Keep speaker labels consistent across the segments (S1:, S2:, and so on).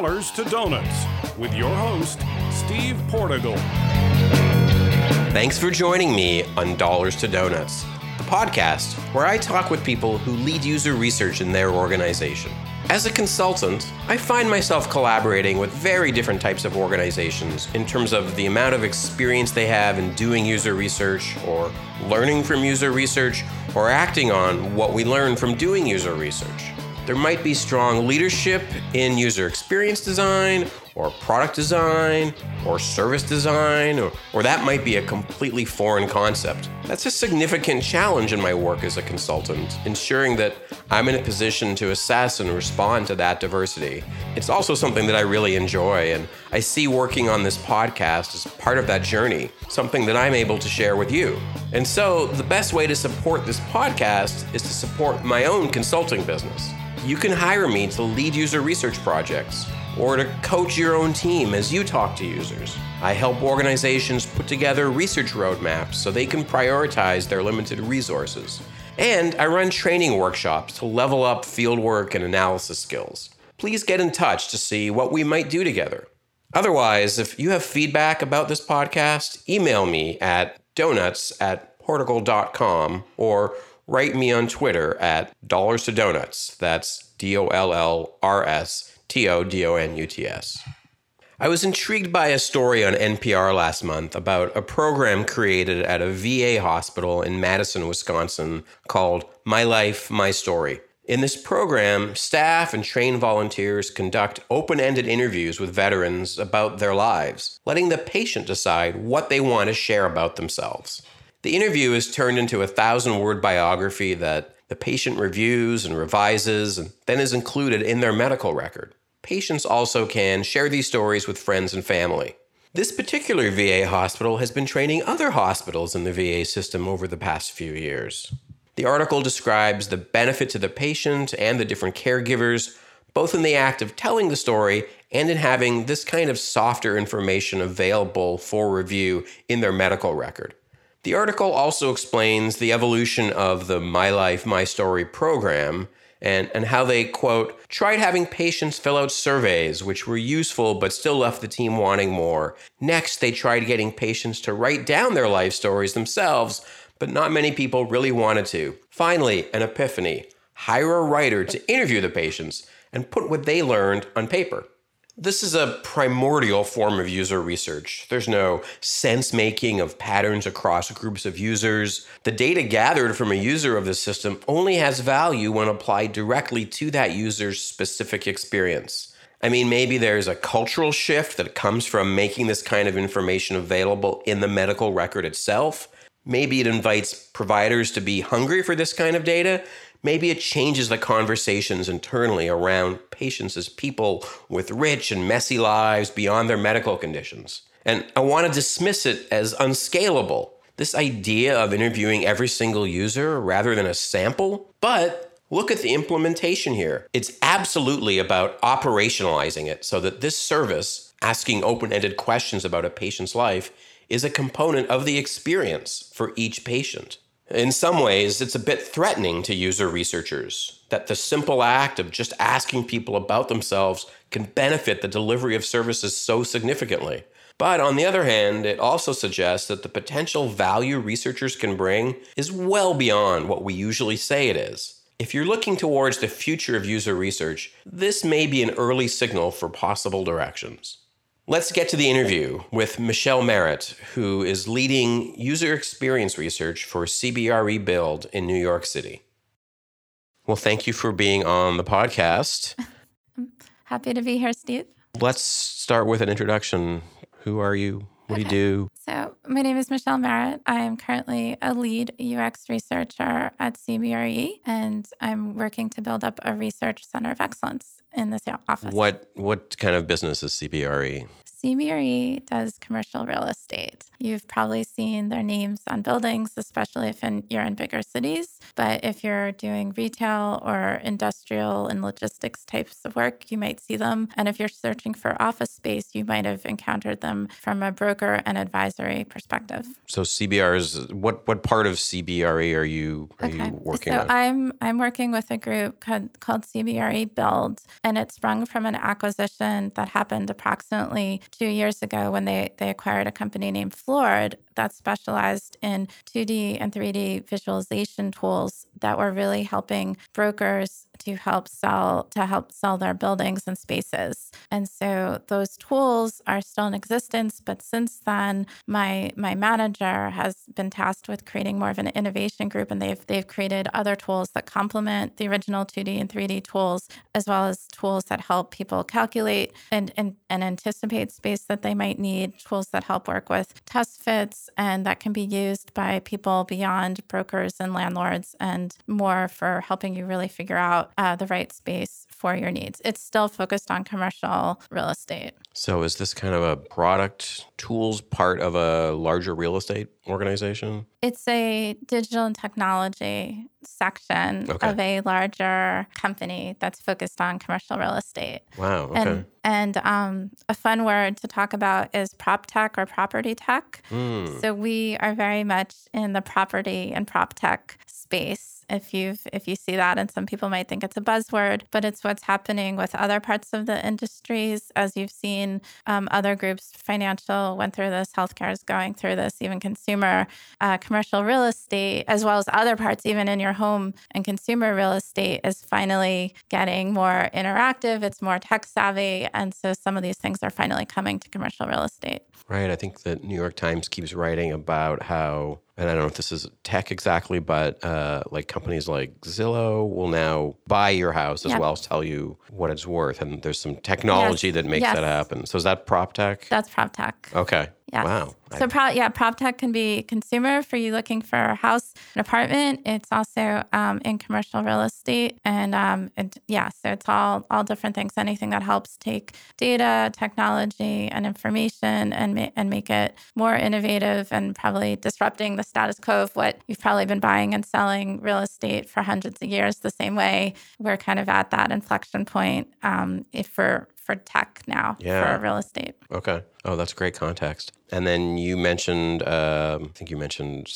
S1: Dollars to Donuts with your host, Steve Portigal.
S2: Thanks for joining me on Dollars to Donuts, the podcast where I talk with people who lead user research in their organization. As a consultant, I find myself collaborating with very different types of organizations in terms of the amount of experience they have in doing user research or learning from user research or acting on what we learn from doing user research. There might be strong leadership in user experience design or product design or service design, or, or that might be a completely foreign concept. That's a significant challenge in my work as a consultant, ensuring that I'm in a position to assess and respond to that diversity. It's also something that I really enjoy, and I see working on this podcast as part of that journey, something that I'm able to share with you. And so, the best way to support this podcast is to support my own consulting business. You can hire me to lead user research projects or to coach your own team as you talk to users. I help organizations put together research roadmaps so they can prioritize their limited resources. And I run training workshops to level up fieldwork and analysis skills. Please get in touch to see what we might do together. Otherwise, if you have feedback about this podcast, email me at donuts at portigal.com or write me on Twitter at dollars to donuts. That's D O L L R S T O D O N U T S. I was intrigued by a story on NPR last month about a program created at a VA hospital in Madison, Wisconsin called My Life, My Story. In this program, staff and trained volunteers conduct open ended interviews with veterans about their lives, letting the patient decide what they want to share about themselves. The interview is turned into a thousand word biography that the patient reviews and revises and then is included in their medical record. Patients also can share these stories with friends and family. This particular VA hospital has been training other hospitals in the VA system over the past few years. The article describes the benefit to the patient and the different caregivers, both in the act of telling the story and in having this kind of softer information available for review in their medical record. The article also explains the evolution of the My Life, My Story program and, and how they, quote, tried having patients fill out surveys, which were useful but still left the team wanting more. Next, they tried getting patients to write down their life stories themselves, but not many people really wanted to. Finally, an epiphany hire a writer to interview the patients and put what they learned on paper. This is a primordial form of user research. There's no sense making of patterns across groups of users. The data gathered from a user of the system only has value when applied directly to that user's specific experience. I mean, maybe there's a cultural shift that comes from making this kind of information available in the medical record itself. Maybe it invites providers to be hungry for this kind of data. Maybe it changes the conversations internally around patients as people with rich and messy lives beyond their medical conditions. And I want to dismiss it as unscalable. This idea of interviewing every single user rather than a sample. But look at the implementation here. It's absolutely about operationalizing it so that this service, asking open ended questions about a patient's life, is a component of the experience for each patient. In some ways, it's a bit threatening to user researchers that the simple act of just asking people about themselves can benefit the delivery of services so significantly. But on the other hand, it also suggests that the potential value researchers can bring is well beyond what we usually say it is. If you're looking towards the future of user research, this may be an early signal for possible directions. Let's get to the interview with Michelle Merritt, who is leading user experience research for CBRE Build in New York City. Well, thank you for being on the podcast.
S3: I'm happy to be here, Steve.
S2: Let's start with an introduction. Who are you? What okay. do you do?
S3: So, my name is Michelle Merritt. I am currently a lead UX researcher at CBRE, and I'm working to build up a research center of excellence in this office.
S2: What what kind of business is CBRE?
S3: CBRE does commercial real estate. You've probably seen their names on buildings, especially if in, you're in bigger cities. But if you're doing retail or industrial and logistics types of work, you might see them. And if you're searching for office space, you might have encountered them from a broker and advisory perspective.
S2: So CBR is what what part of CBRE are you are okay. you working
S3: so
S2: on?
S3: I'm I'm working with a group called, called CBRE Build, and it sprung from an acquisition that happened approximately two years ago when they they acquired a company named Floored that specialized in 2D and 3D visualization tools that were really helping brokers to help sell to help sell their buildings and spaces. And so those tools are still in existence, but since then my my manager has been tasked with creating more of an innovation group and they've they've created other tools that complement the original 2D and 3D tools as well as tools that help people calculate and and, and anticipate space that they might need, tools that help work with test fits and that can be used by people beyond brokers and landlords and more for helping you really figure out uh, the right space for your needs. It's still focused on commercial real estate.
S2: So, is this kind of a product tools part of a larger real estate organization?
S3: It's a digital and technology section okay. of a larger company that's focused on commercial real estate.
S2: Wow. Okay.
S3: And, and um, a fun word to talk about is prop tech or property tech. Mm. So, we are very much in the property and prop tech space if you've if you see that and some people might think it's a buzzword but it's what's happening with other parts of the industries. As you've seen um, other groups financial went through this healthcare is going through this even consumer uh, commercial real estate as well as other parts even in your home and consumer real estate is finally getting more interactive it's more tech savvy and so some of these things are finally coming to commercial real estate.
S2: Right i think the new york times keeps writing about how and I don't know if this is tech exactly, but uh, like companies like Zillow will now buy your house as yep. well as tell you what it's worth. And there's some technology yes. that makes yes. that happen. So is that prop tech?
S3: That's prop tech.
S2: Okay.
S3: Yeah.
S2: Wow.
S3: So, pro- yeah, prop tech can be consumer for you looking for a house, an apartment. It's also um, in commercial real estate, and, um, and yeah, so it's all all different things. Anything that helps take data, technology, and information, and ma- and make it more innovative, and probably disrupting the status quo of what you've probably been buying and selling real estate for hundreds of years. The same way we're kind of at that inflection point um, if for for tech now yeah. for real estate.
S2: Okay. Oh, that's great context. And then you mentioned, um, I think you mentioned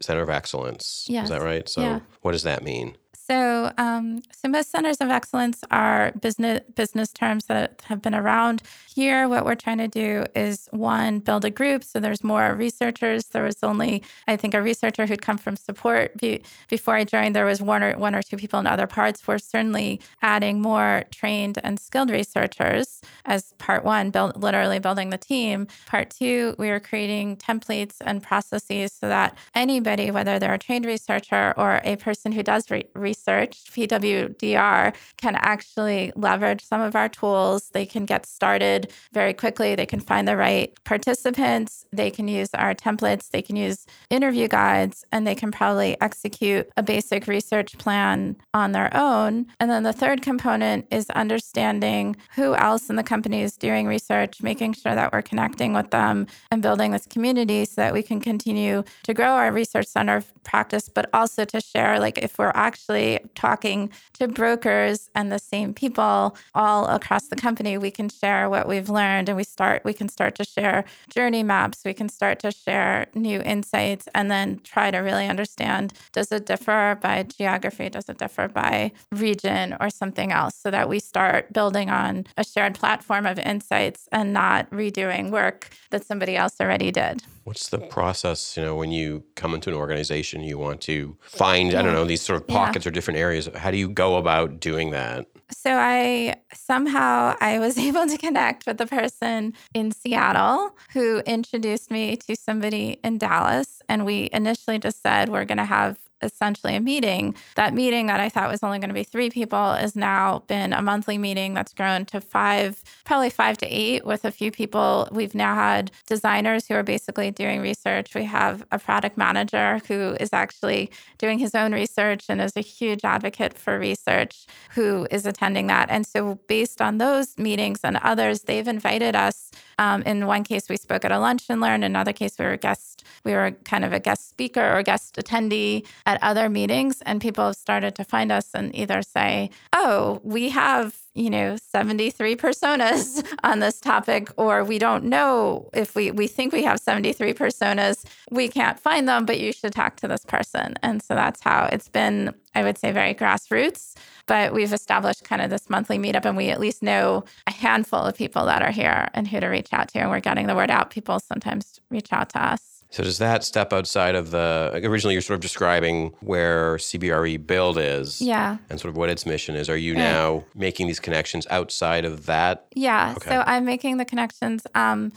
S2: Center of Excellence. Yes. Is that right? So, yeah. what does that mean?
S3: So, um, so most centers of excellence are business business terms that have been around. Here, what we're trying to do is one, build a group. So there's more researchers. There was only, I think, a researcher who'd come from support Be- before I joined. There was one or one or two people in other parts. We're certainly adding more trained and skilled researchers as part one, build literally building the team. Part two, we are creating templates and processes so that anybody, whether they're a trained researcher or a person who does re- research research, PWDR, can actually leverage some of our tools. They can get started very quickly. They can find the right participants. They can use our templates. They can use interview guides, and they can probably execute a basic research plan on their own. And then the third component is understanding who else in the company is doing research, making sure that we're connecting with them and building this community so that we can continue to grow our research center practice, but also to share, like, if we're actually talking to brokers and the same people all across the company, we can share what we've learned and we start we can start to share journey maps, we can start to share new insights and then try to really understand does it differ by geography, does it differ by region or something else so that we start building on a shared platform of insights and not redoing work that somebody else already did.
S2: What's the process, you know, when you come into an organization, you want to find, yeah. I don't know, these sort of pockets yeah. or different areas. How do you go about doing that?
S3: So I somehow I was able to connect with the person in Seattle who introduced me to somebody in Dallas and we initially just said we're going to have essentially a meeting. That meeting that I thought was only going to be three people has now been a monthly meeting that's grown to five, probably five to eight with a few people. We've now had designers who are basically doing research. We have a product manager who is actually doing his own research and is a huge advocate for research who is attending that. And so, based on those meetings and others, they've invited us. Um, in one case, we spoke at a lunch and learn. In another case, we were a guest. We were kind of a guest speaker or guest attendee at other meetings, and people have started to find us and either say, "Oh, we have." you know 73 personas on this topic or we don't know if we we think we have 73 personas. We can't find them but you should talk to this person. And so that's how it's been i would say very grassroots but we've established kind of this monthly meetup and we at least know a handful of people that are here and who to reach out to and we're getting the word out. People sometimes reach out to us
S2: so does that step outside of the originally you're sort of describing where CBRE Build is,
S3: yeah,
S2: and sort of what its mission is. Are you right. now making these connections outside of that?
S3: Yeah, okay. so I'm making the connections um,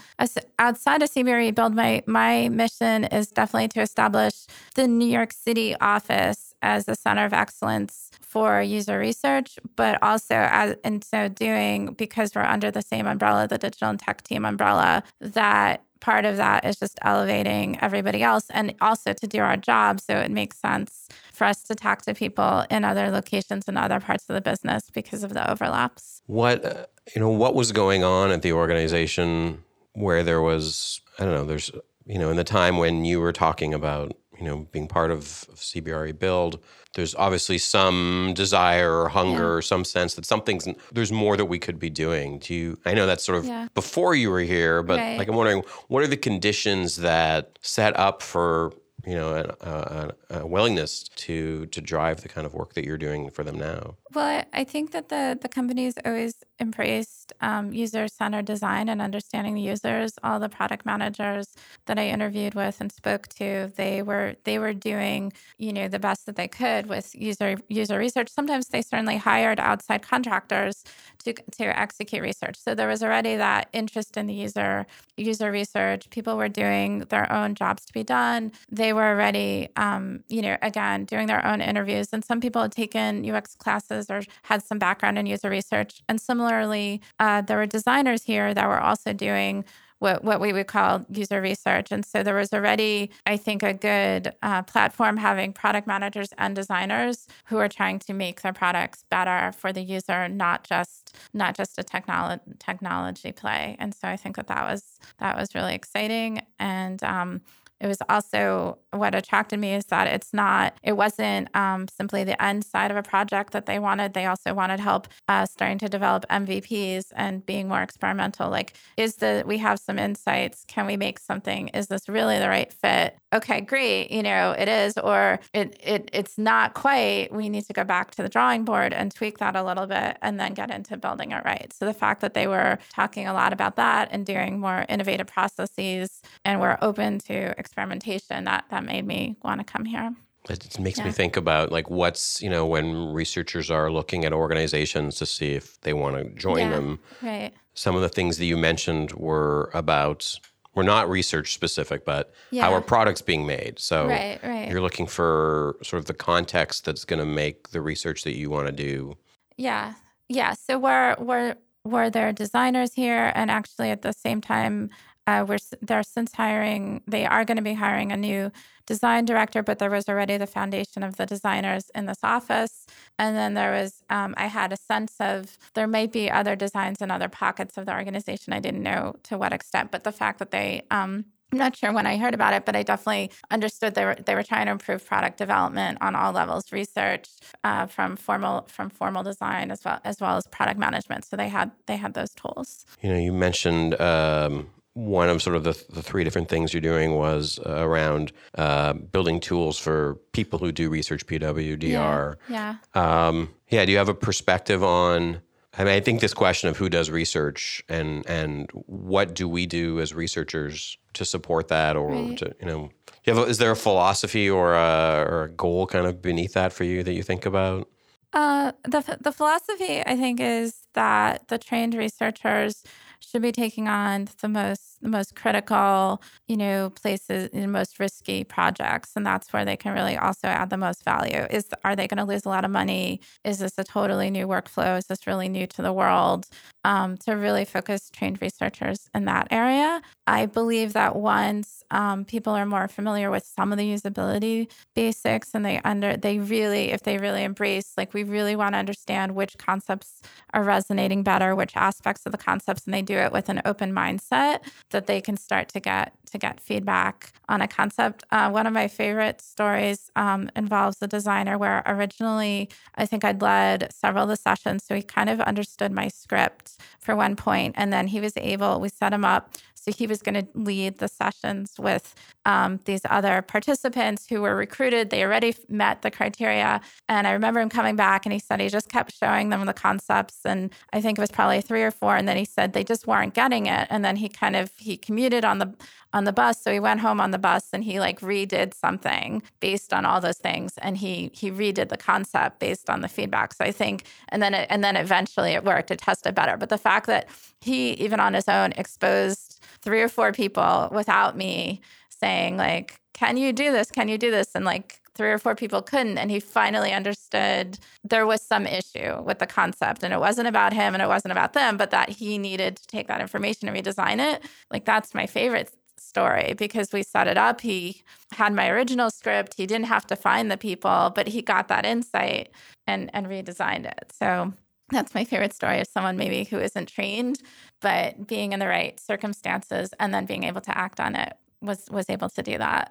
S3: outside of CBRE Build. My my mission is definitely to establish the New York City office as a center of excellence for user research, but also as in so doing because we're under the same umbrella, the digital and tech team umbrella, that part of that is just elevating everybody else and also to do our job. So it makes sense for us to talk to people in other locations and other parts of the business because of the overlaps.
S2: What, uh, you know, what was going on at the organization where there was, I don't know, there's, you know, in the time when you were talking about you know, being part of, of CBRE Build, there's obviously some desire or hunger yeah. or some sense that something's there's more that we could be doing. Do you? I know that's sort of yeah. before you were here, but right. like I'm wondering, what are the conditions that set up for you know a, a, a, willingness to to drive the kind of work that you're doing for them now?
S3: Well, I think that the the company's always embraced um, user centered design and understanding the users. All the product managers that I interviewed with and spoke to, they were they were doing you know the best that they could with user user research. Sometimes they certainly hired outside contractors to to execute research. So there was already that interest in the user user research. People were doing their own jobs to be done. They were already um, you know again doing their own interviews, and some people had taken UX classes or had some background in user research, and similarly, uh, there were designers here that were also doing what, what we would call user research. And so there was already, I think, a good uh, platform having product managers and designers who are trying to make their products better for the user, not just not just a technology technology play. And so I think that that was that was really exciting. And um, it was also what attracted me is that it's not, it wasn't um, simply the end side of a project that they wanted. They also wanted help uh, starting to develop MVPs and being more experimental. Like, is the, we have some insights. Can we make something? Is this really the right fit? Okay, great. You know, it is, or it, it it's not quite. We need to go back to the drawing board and tweak that a little bit and then get into building it right. So the fact that they were talking a lot about that and doing more innovative processes and were open to experimentation that that made me want to come here.
S2: It makes yeah. me think about like what's you know when researchers are looking at organizations to see if they want to join
S3: yeah,
S2: them.
S3: Right.
S2: Some of the things that you mentioned were about were not research specific, but yeah. how are products being made? So
S3: right, right.
S2: you're looking for sort of the context that's going to make the research that you want to do.
S3: Yeah, yeah. So we're we're were there designers here, and actually at the same time, uh, we're they're since hiring. They are going to be hiring a new design director, but there was already the foundation of the designers in this office. And then there was, um, I had a sense of there might be other designs in other pockets of the organization. I didn't know to what extent, but the fact that they um, I'm not sure when I heard about it, but I definitely understood they were they were trying to improve product development on all levels, research uh, from formal from formal design as well as well as product management. So they had they had those tools.
S2: You know, you mentioned um, one of sort of the, the three different things you're doing was uh, around uh, building tools for people who do research PWDR.
S3: Yeah. Yeah. Um,
S2: yeah. Do you have a perspective on? I mean, I think this question of who does research and and what do we do as researchers to support that, or right. to you know, you have a, is there a philosophy or a, or a goal kind of beneath that for you that you think about?
S3: Uh, the the philosophy I think is that the trained researchers should be taking on the most the most critical, you know, places, the most risky projects, and that's where they can really also add the most value. Is are they going to lose a lot of money? Is this a totally new workflow? Is this really new to the world? Um, to really focus trained researchers in that area. I believe that once um, people are more familiar with some of the usability basics and they under they really if they really embrace like we really want to understand which concepts are resonating better which aspects of the concepts and they do it with an open mindset that they can start to get to get feedback on a concept. Uh, one of my favorite stories um, involves a designer where originally i think i'd led several of the sessions so he kind of understood my script for one point and then he was able we set him up so he was going to lead the sessions with um, these other participants who were recruited. They already met the criteria. And I remember him coming back and he said he just kept showing them the concepts. And I think it was probably three or four. And then he said they just weren't getting it. And then he kind of he commuted on the on the bus. So he went home on the bus and he like redid something based on all those things. And he he redid the concept based on the feedback. So I think and then it, and then eventually it worked. It tested better. But the fact that he even on his own exposed three or four people without me saying like can you do this? Can you do this? And like three or four people couldn't and he finally understood there was some issue with the concept and it wasn't about him and it wasn't about them but that he needed to take that information and redesign it. Like that's my favorite story because we set it up. He had my original script. He didn't have to find the people but he got that insight and and redesigned it. So that's my favorite story of someone maybe who isn't trained, but being in the right circumstances and then being able to act on it was was able to do that.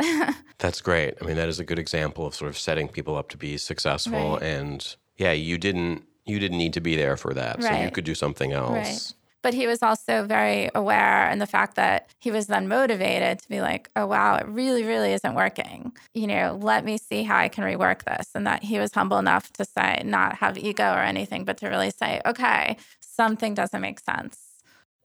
S2: that's great. I mean, that is a good example of sort of setting people up to be successful. Right. And yeah, you didn't you didn't need to be there for that, right. so you could do something else. Right
S3: but he was also very aware and the fact that he was then motivated to be like oh wow it really really isn't working you know let me see how i can rework this and that he was humble enough to say not have ego or anything but to really say okay something doesn't make sense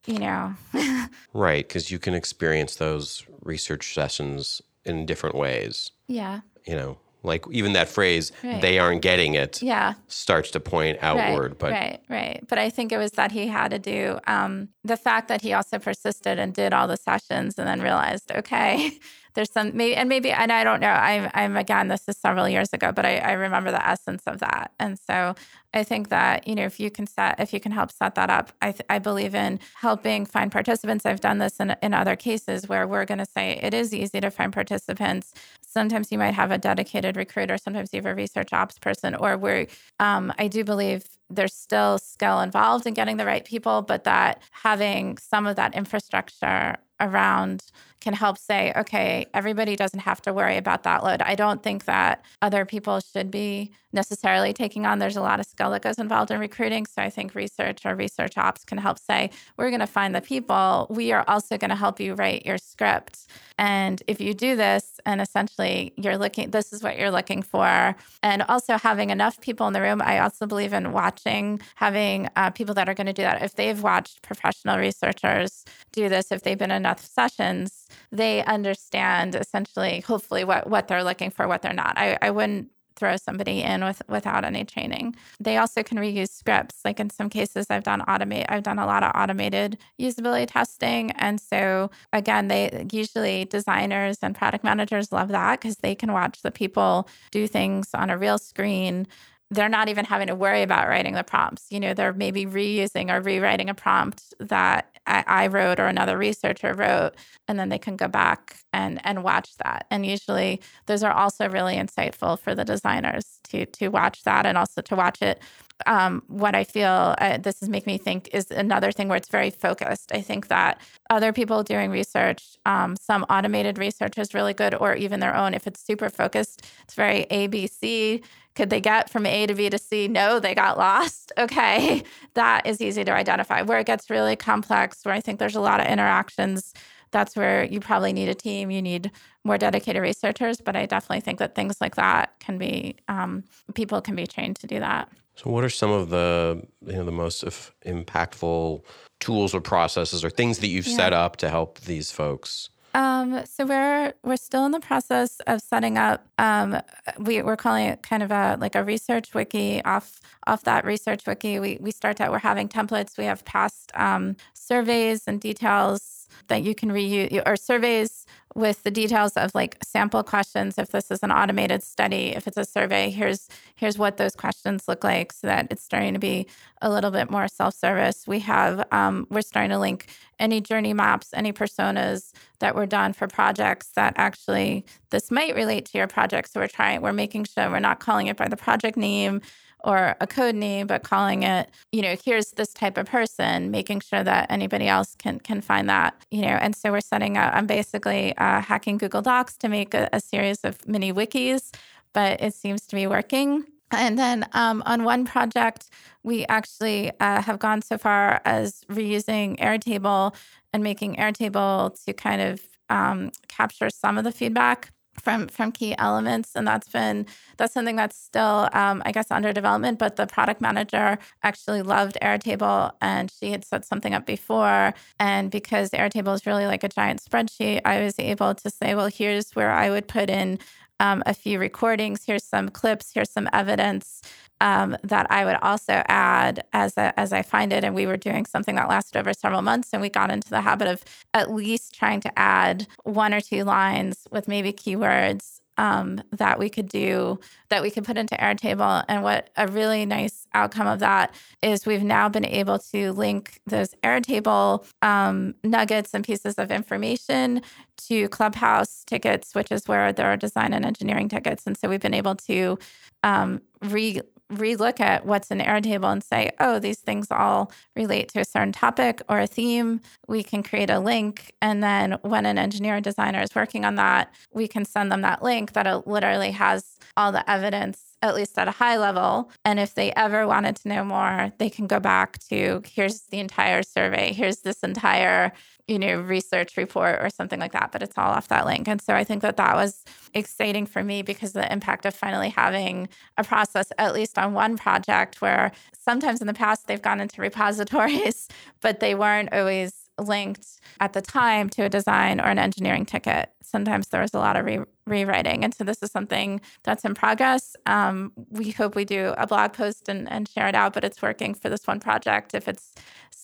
S3: you know.
S2: Right because you can experience those research sessions in different ways.
S3: Yeah.
S2: You know like even that phrase right. they aren't getting it
S3: yeah.
S2: starts to point outward
S3: right,
S2: but
S3: right right. But i think it was that he had to do um, the fact that he also persisted and did all the sessions and then realized okay there's some maybe and maybe and I don't know. I'm I'm again this is several years ago, but I, I remember the essence of that. And so I think that you know if you can set if you can help set that up, I th- I believe in helping find participants. I've done this in in other cases where we're going to say it is easy to find participants. Sometimes you might have a dedicated recruiter. Sometimes you have a research ops person, or where um, I do believe there's still skill involved in getting the right people, but that having some of that infrastructure around can help say, okay, everybody doesn't have to worry about that load. I don't think that other people should be necessarily taking on. There's a lot of skill that goes involved in recruiting. So I think research or research ops can help say, we're going to find the people. We are also going to help you write your script. And if you do this, and essentially you're looking, this is what you're looking for. And also having enough people in the room. I also believe in watching, having uh, people that are going to do that. If they've watched professional researchers do this, if they've been enough sessions, they understand essentially, hopefully, what, what they're looking for, what they're not. I, I wouldn't throw somebody in with without any training. They also can reuse scripts. Like in some cases I've done automate I've done a lot of automated usability testing and so again they usually designers and product managers love that cuz they can watch the people do things on a real screen they're not even having to worry about writing the prompts. You know, they're maybe reusing or rewriting a prompt that I, I, wrote or another researcher wrote, and then they can go back and and watch that. And usually, those are also really insightful for the designers to to watch that and also to watch it. Um, what I feel uh, this is making me think is another thing where it's very focused. I think that other people doing research, um, some automated research is really good, or even their own. If it's super focused, it's very ABC could they get from A to B to C? No, they got lost. Okay. That is easy to identify. Where it gets really complex, where I think there's a lot of interactions, that's where you probably need a team. You need more dedicated researchers. But I definitely think that things like that can be, um, people can be trained to do that.
S2: So, what are some of the you know the most impactful tools or processes or things that you've yeah. set up to help these folks
S3: Um, so we're we're still in the process of setting up. Um, we we're calling it kind of a like a research wiki. Off off that research wiki, we we start out. We're having templates. We have past um, surveys and details that you can reuse or surveys with the details of like sample questions. If this is an automated study if it's a survey here's here's what those questions look like so that it's starting to be a little bit more self-service. We have um, we're starting to link any journey maps any personas that were done for projects that actually this might relate to your project. So we're trying we're making sure we're not calling it by the project name or a code name, but calling it, you know, here's this type of person, making sure that anybody else can can find that, you know. And so we're setting up. I'm basically uh, hacking Google Docs to make a, a series of mini wikis, but it seems to be working. And then um, on one project, we actually uh, have gone so far as reusing Airtable and making Airtable to kind of um, capture some of the feedback from from key elements and that's been that's something that's still um, i guess under development but the product manager actually loved airtable and she had set something up before and because airtable is really like a giant spreadsheet i was able to say well here's where i would put in um, a few recordings here's some clips here's some evidence um, that I would also add as a, as I find it. And we were doing something that lasted over several months, and we got into the habit of at least trying to add one or two lines with maybe keywords um, that we could do that we could put into Airtable. And what a really nice outcome of that is we've now been able to link those Airtable um, nuggets and pieces of information to Clubhouse tickets, which is where there are design and engineering tickets. And so we've been able to um, re relook at what's in Airtable and say, oh, these things all relate to a certain topic or a theme. We can create a link. And then when an engineer or designer is working on that, we can send them that link that literally has all the evidence at least at a high level. And if they ever wanted to know more, they can go back to here's the entire survey, here's this entire you know, research report or something like that, but it's all off that link. And so I think that that was exciting for me because the impact of finally having a process, at least on one project, where sometimes in the past they've gone into repositories, but they weren't always linked at the time to a design or an engineering ticket. Sometimes there was a lot of re- rewriting. And so this is something that's in progress. Um, we hope we do a blog post and, and share it out, but it's working for this one project. If it's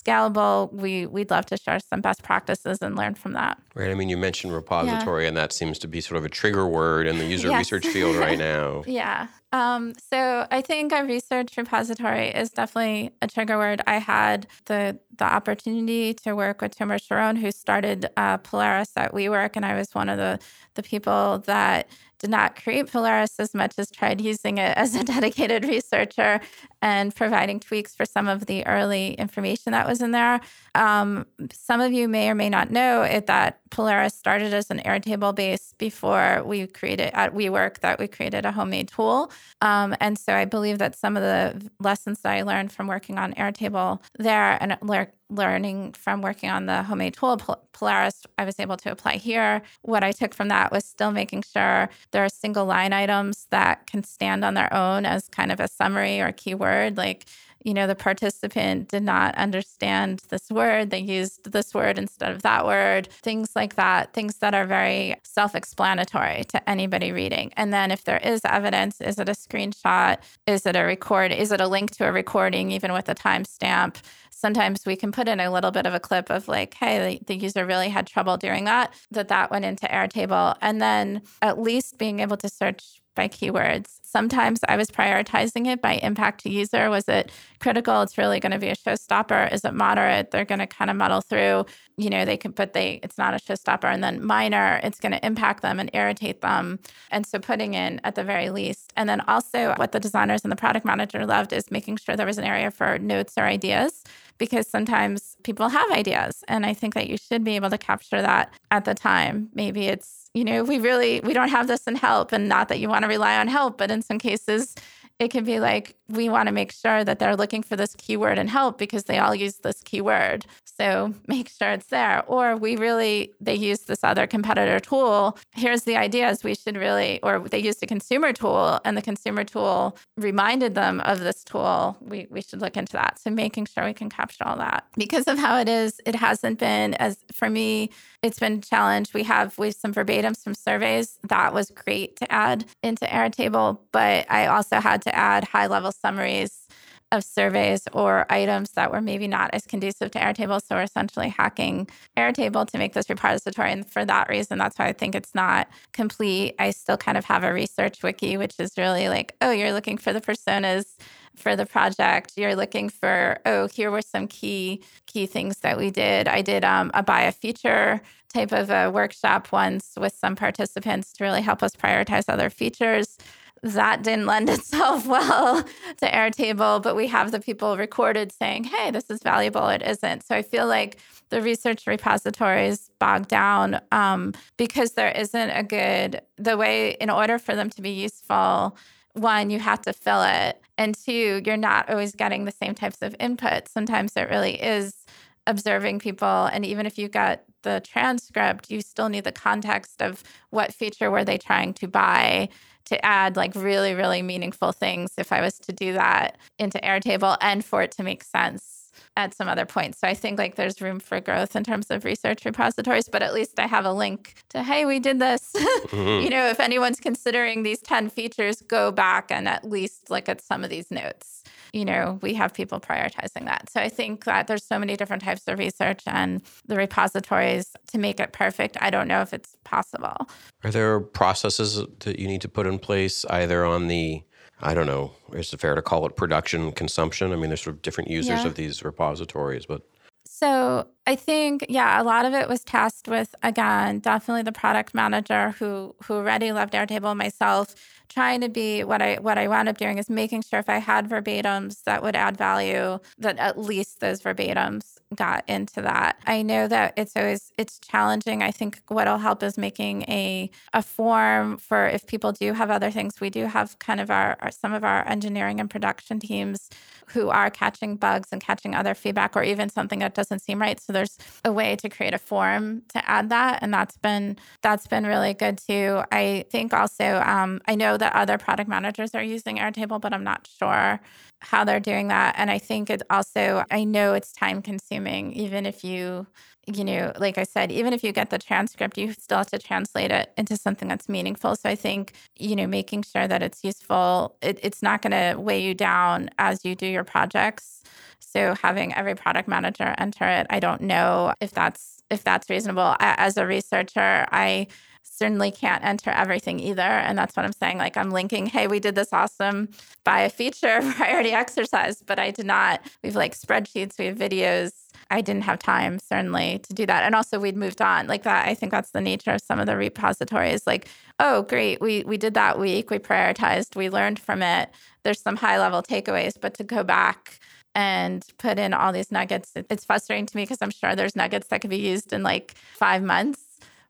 S3: scalable, we, we'd love to share some best practices and learn from that.
S2: Right. I mean, you mentioned repository, yeah. and that seems to be sort of a trigger word in the user yes. research field right now.
S3: yeah. Um, so I think a research repository is definitely a trigger word. I had the the opportunity to work with Tomer Sharon, who started uh, Polaris at WeWork, and I was one of the the people that did not create Polaris as much as tried using it as a dedicated researcher and providing tweaks for some of the early information that was in there. Um, some of you may or may not know it, that Polaris started as an Airtable base before we created at WeWork that we created a homemade tool. Um, and so I believe that some of the lessons that I learned from working on Airtable there and lear- learning from working on the homemade tool Polaris, I was able to apply here. What I took from that was still making sure there are single line items that can stand on their own as kind of a summary or keyword. Like you know, the participant did not understand this word. They used this word instead of that word, things like that, things that are very self explanatory to anybody reading. And then if there is evidence, is it a screenshot? Is it a record? Is it a link to a recording, even with a timestamp? Sometimes we can put in a little bit of a clip of like, hey, the, user really had trouble doing that, that that went into Airtable. And then at least being able to search by keywords. Sometimes I was prioritizing it by impact to user. Was it critical? It's really going to be a showstopper. Is it moderate? They're going to kind of muddle through. You know, they can, but they it's not a showstopper. And then minor, it's going to impact them and irritate them. And so putting in at the very least. And then also what the designers and the product manager loved is making sure there was an area for notes or ideas because sometimes people have ideas. And I think that you should be able to capture that at the time. Maybe it's, you know, we really we don't have this in help and not that you want to rely on help, but in some cases it can be like we want to make sure that they're looking for this keyword and help because they all use this keyword. So make sure it's there. Or we really, they use this other competitor tool. Here's the ideas we should really, or they used a consumer tool and the consumer tool reminded them of this tool. We, we should look into that. So making sure we can capture all that. Because of how it is, it hasn't been as, for me, it's been challenged. We have we have some verbatims from surveys. That was great to add into Airtable, but I also had to add high level summaries of surveys or items that were maybe not as conducive to Airtable. So we're essentially hacking Airtable to make this repository. And for that reason, that's why I think it's not complete. I still kind of have a research wiki, which is really like, oh, you're looking for the personas for the project you're looking for oh here were some key key things that we did i did um, a buy a feature type of a workshop once with some participants to really help us prioritize other features that didn't lend itself well to Airtable, but we have the people recorded saying, hey, this is valuable, it isn't. So I feel like the research repositories bogged down um, because there isn't a good, the way, in order for them to be useful, one, you have to fill it. And two, you're not always getting the same types of input. Sometimes it really is observing people. And even if you got the transcript, you still need the context of what feature were they trying to buy to add like really, really meaningful things if I was to do that into Airtable and for it to make sense at some other points. So I think like there's room for growth in terms of research repositories, but at least I have a link to, hey, we did this. mm-hmm. You know, if anyone's considering these 10 features, go back and at least look at some of these notes. You know, we have people prioritizing that. So I think that there's so many different types of research and the repositories to make it perfect. I don't know if it's possible.
S2: Are there processes that you need to put in place either on the I don't know, is it fair to call it production consumption? I mean, there's sort of different users yeah. of these repositories, but.
S3: So I think, yeah, a lot of it was tasked with, again, definitely the product manager who who already loved Airtable, myself, trying to be what I what I wound up doing is making sure if I had verbatims that would add value, that at least those verbatims got into that. I know that it's always it's challenging. I think what'll help is making a a form for if people do have other things. We do have kind of our, our some of our engineering and production teams who are catching bugs and catching other feedback or even something that doesn't seem right. So there's a way to create a form to add that, and that's been that's been really good too. I think also um, I know that other product managers are using Airtable, but I'm not sure how they're doing that. And I think it also I know it's time consuming, even if you you know, like I said, even if you get the transcript, you still have to translate it into something that's meaningful. So I think, you know, making sure that it's useful, it, it's not going to weigh you down as you do your projects. So having every product manager enter it, I don't know if that's if that's reasonable. As a researcher, I certainly can't enter everything either. And that's what I'm saying. Like I'm linking, hey, we did this awesome buy a feature priority exercise, but I did not. We have like spreadsheets, we have videos. I didn't have time certainly to do that. And also we'd moved on. Like that, I think that's the nature of some of the repositories. Like, oh great, we we did that week, we prioritized, we learned from it. There's some high level takeaways, but to go back and put in all these nuggets, it's frustrating to me because I'm sure there's nuggets that could be used in like five months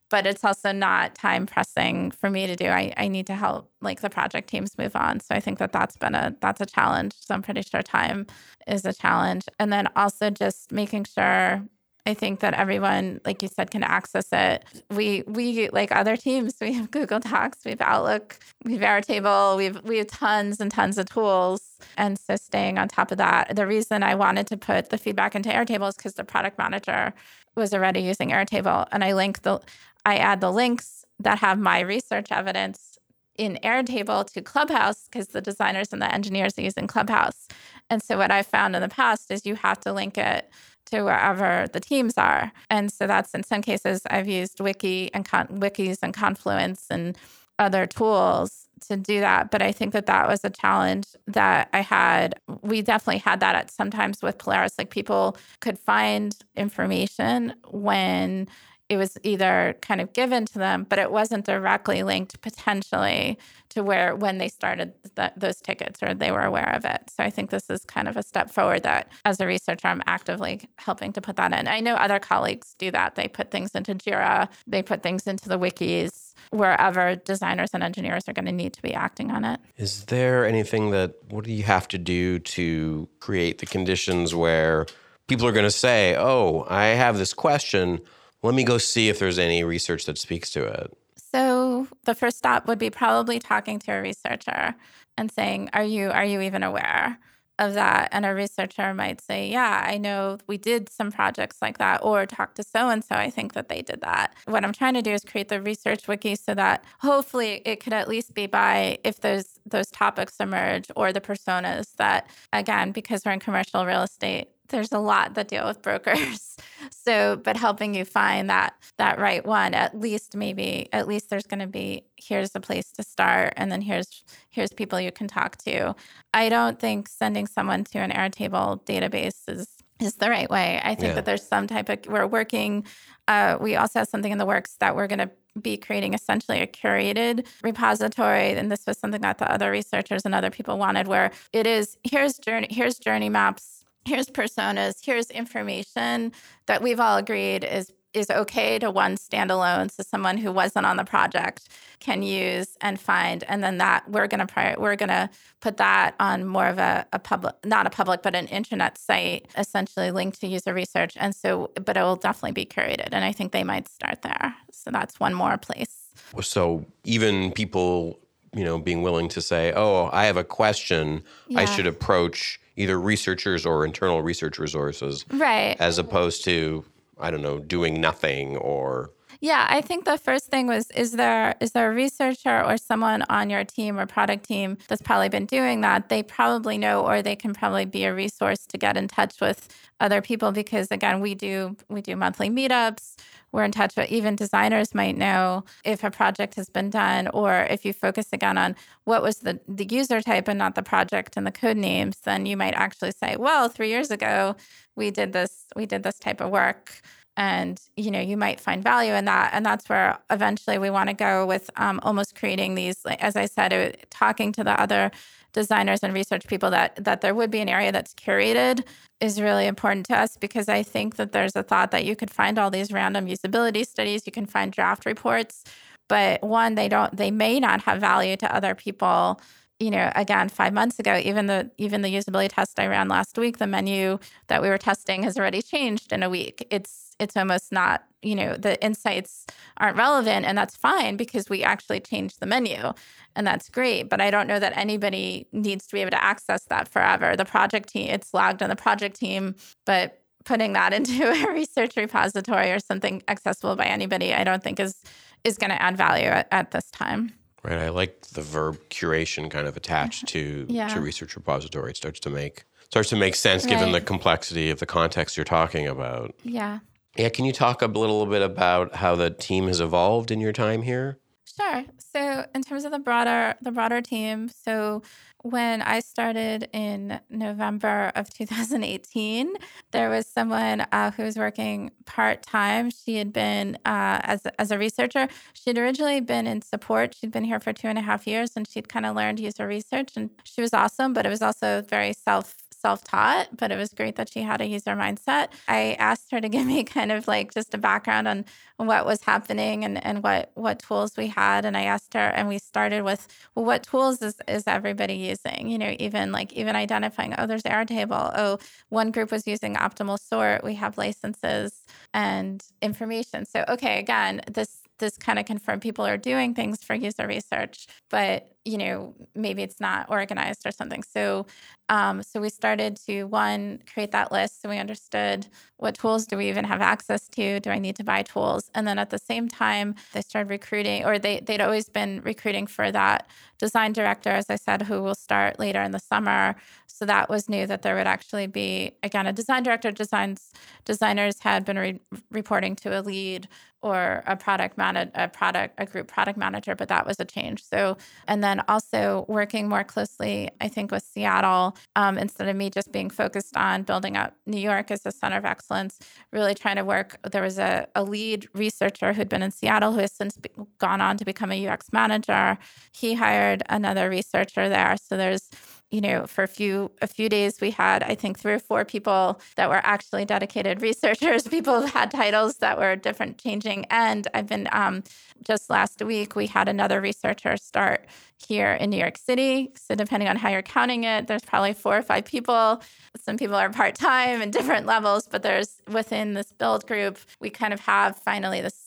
S3: but it's also not time pressing for me to do. I, I need to help like the project teams move on. So I think that that's been a that's a challenge. So I'm pretty sure time is a challenge. And then also just making sure I think that everyone, like you said, can access it. We we like other teams. We have Google Docs, we have Outlook, we have Airtable, we have we have tons and tons of tools. And so staying on top of that. The reason I wanted to put the feedback into Airtable is because the product manager was already using Airtable, and I linked the I add the links that have my research evidence in Airtable to Clubhouse because the designers and the engineers are using Clubhouse. And so what I've found in the past is you have to link it to wherever the teams are. And so that's in some cases I've used Wiki and Con- wikis and Confluence and other tools to do that. But I think that that was a challenge that I had. We definitely had that at sometimes with Polaris. Like people could find information when it was either kind of given to them, but it wasn't directly linked potentially to where when they started the, those tickets or they were aware of it. So I think this is kind of a step forward that as a researcher, I'm actively helping to put that in. I know other colleagues do that. They put things into JIRA, they put things into the wikis wherever designers and engineers are going to need to be acting on it.
S2: Is there anything that, what do you have to do to create the conditions where people are going to say, oh, I have this question. Let me go see if there's any research that speaks to it.
S3: So the first stop would be probably talking to a researcher and saying, "Are you are you even aware of that?" And a researcher might say, "Yeah, I know we did some projects like that," or talk to so and so. I think that they did that. What I'm trying to do is create the research wiki so that hopefully it could at least be by if those those topics emerge or the personas that again because we're in commercial real estate there's a lot that deal with brokers. So, but helping you find that that right one, at least maybe at least there's going to be here's a place to start and then here's here's people you can talk to. I don't think sending someone to an Airtable database is is the right way. I think yeah. that there's some type of we're working uh, we also have something in the works that we're going to be creating essentially a curated repository and this was something that the other researchers and other people wanted where it is here's journey here's journey maps here's personas, here's information that we've all agreed is is okay to one standalone so someone who wasn't on the project can use and find and then that we're going to we're going to put that on more of a, a public not a public but an internet site essentially linked to user research and so but it will definitely be curated and i think they might start there so that's one more place
S2: so even people you know being willing to say oh i have a question yeah. i should approach either researchers or internal research resources.
S3: Right.
S2: As opposed to, I don't know, doing nothing or
S3: yeah, I think the first thing was is there is there a researcher or someone on your team or product team that's probably been doing that? They probably know or they can probably be a resource to get in touch with other people because again, we do we do monthly meetups. We're in touch with even designers might know if a project has been done or if you focus again on what was the, the user type and not the project and the code names, then you might actually say, well, three years ago we did this, we did this type of work. And you know you might find value in that. And that's where eventually we want to go with um, almost creating these like, as i said it, talking to the other designers and research people that that there would be an area that's curated is really important to us because i think that there's a thought that you could find all these random usability studies you can find draft reports but one they don't they may not have value to other people you know, again, five months ago, even the even the usability test I ran last week, the menu that we were testing has already changed in a week. It's it's almost not, you know, the insights aren't relevant, and that's fine because we actually changed the menu, and that's great. But I don't know that anybody needs to be able to access that forever. The project team, it's logged on the project team, but putting that into a research repository or something accessible by anybody, I don't think is is going to add value at, at this time.
S2: Right. I like the verb curation kind of attached to yeah. to research repository. It starts to make starts to make sense right. given the complexity of the context you're talking about.
S3: Yeah.
S2: Yeah. Can you talk a little bit about how the team has evolved in your time here?
S3: Sure. So in terms of the broader the broader team, so when I started in November of 2018, there was someone uh, who was working part time. She had been uh, as as a researcher. She'd originally been in support. She'd been here for two and a half years, and she'd kind of learned user research, and she was awesome. But it was also very self self taught, but it was great that she had a user mindset. I asked her to give me kind of like just a background on what was happening and, and what, what tools we had. And I asked her, and we started with, well, what tools is, is everybody using? You know, even like even identifying, oh, there's Airtable. Oh, one group was using Optimal Sort. We have licenses and information. So, okay, again, this this kind of confirmed people are doing things for user research, but you know maybe it's not organized or something. So, um, so we started to one create that list, so we understood what tools do we even have access to? Do I need to buy tools? And then at the same time, they started recruiting, or they they'd always been recruiting for that design director, as I said, who will start later in the summer. So that was new that there would actually be again a design director. Designs designers had been re- reporting to a lead or a product manager, a product, a group product manager, but that was a change. So, and then then also working more closely, I think, with Seattle um, instead of me just being focused on building up New York as a center of excellence, really trying to work. There was a, a lead researcher who'd been in Seattle who has since be, gone on to become a UX manager. He hired another researcher there. So there's you know, for a few a few days we had I think three or four people that were actually dedicated researchers. People had titles that were different, changing. And I've been um, just last week we had another researcher start here in New York City. So depending on how you're counting it, there's probably four or five people. Some people are part time and different levels, but there's within this build group we kind of have finally this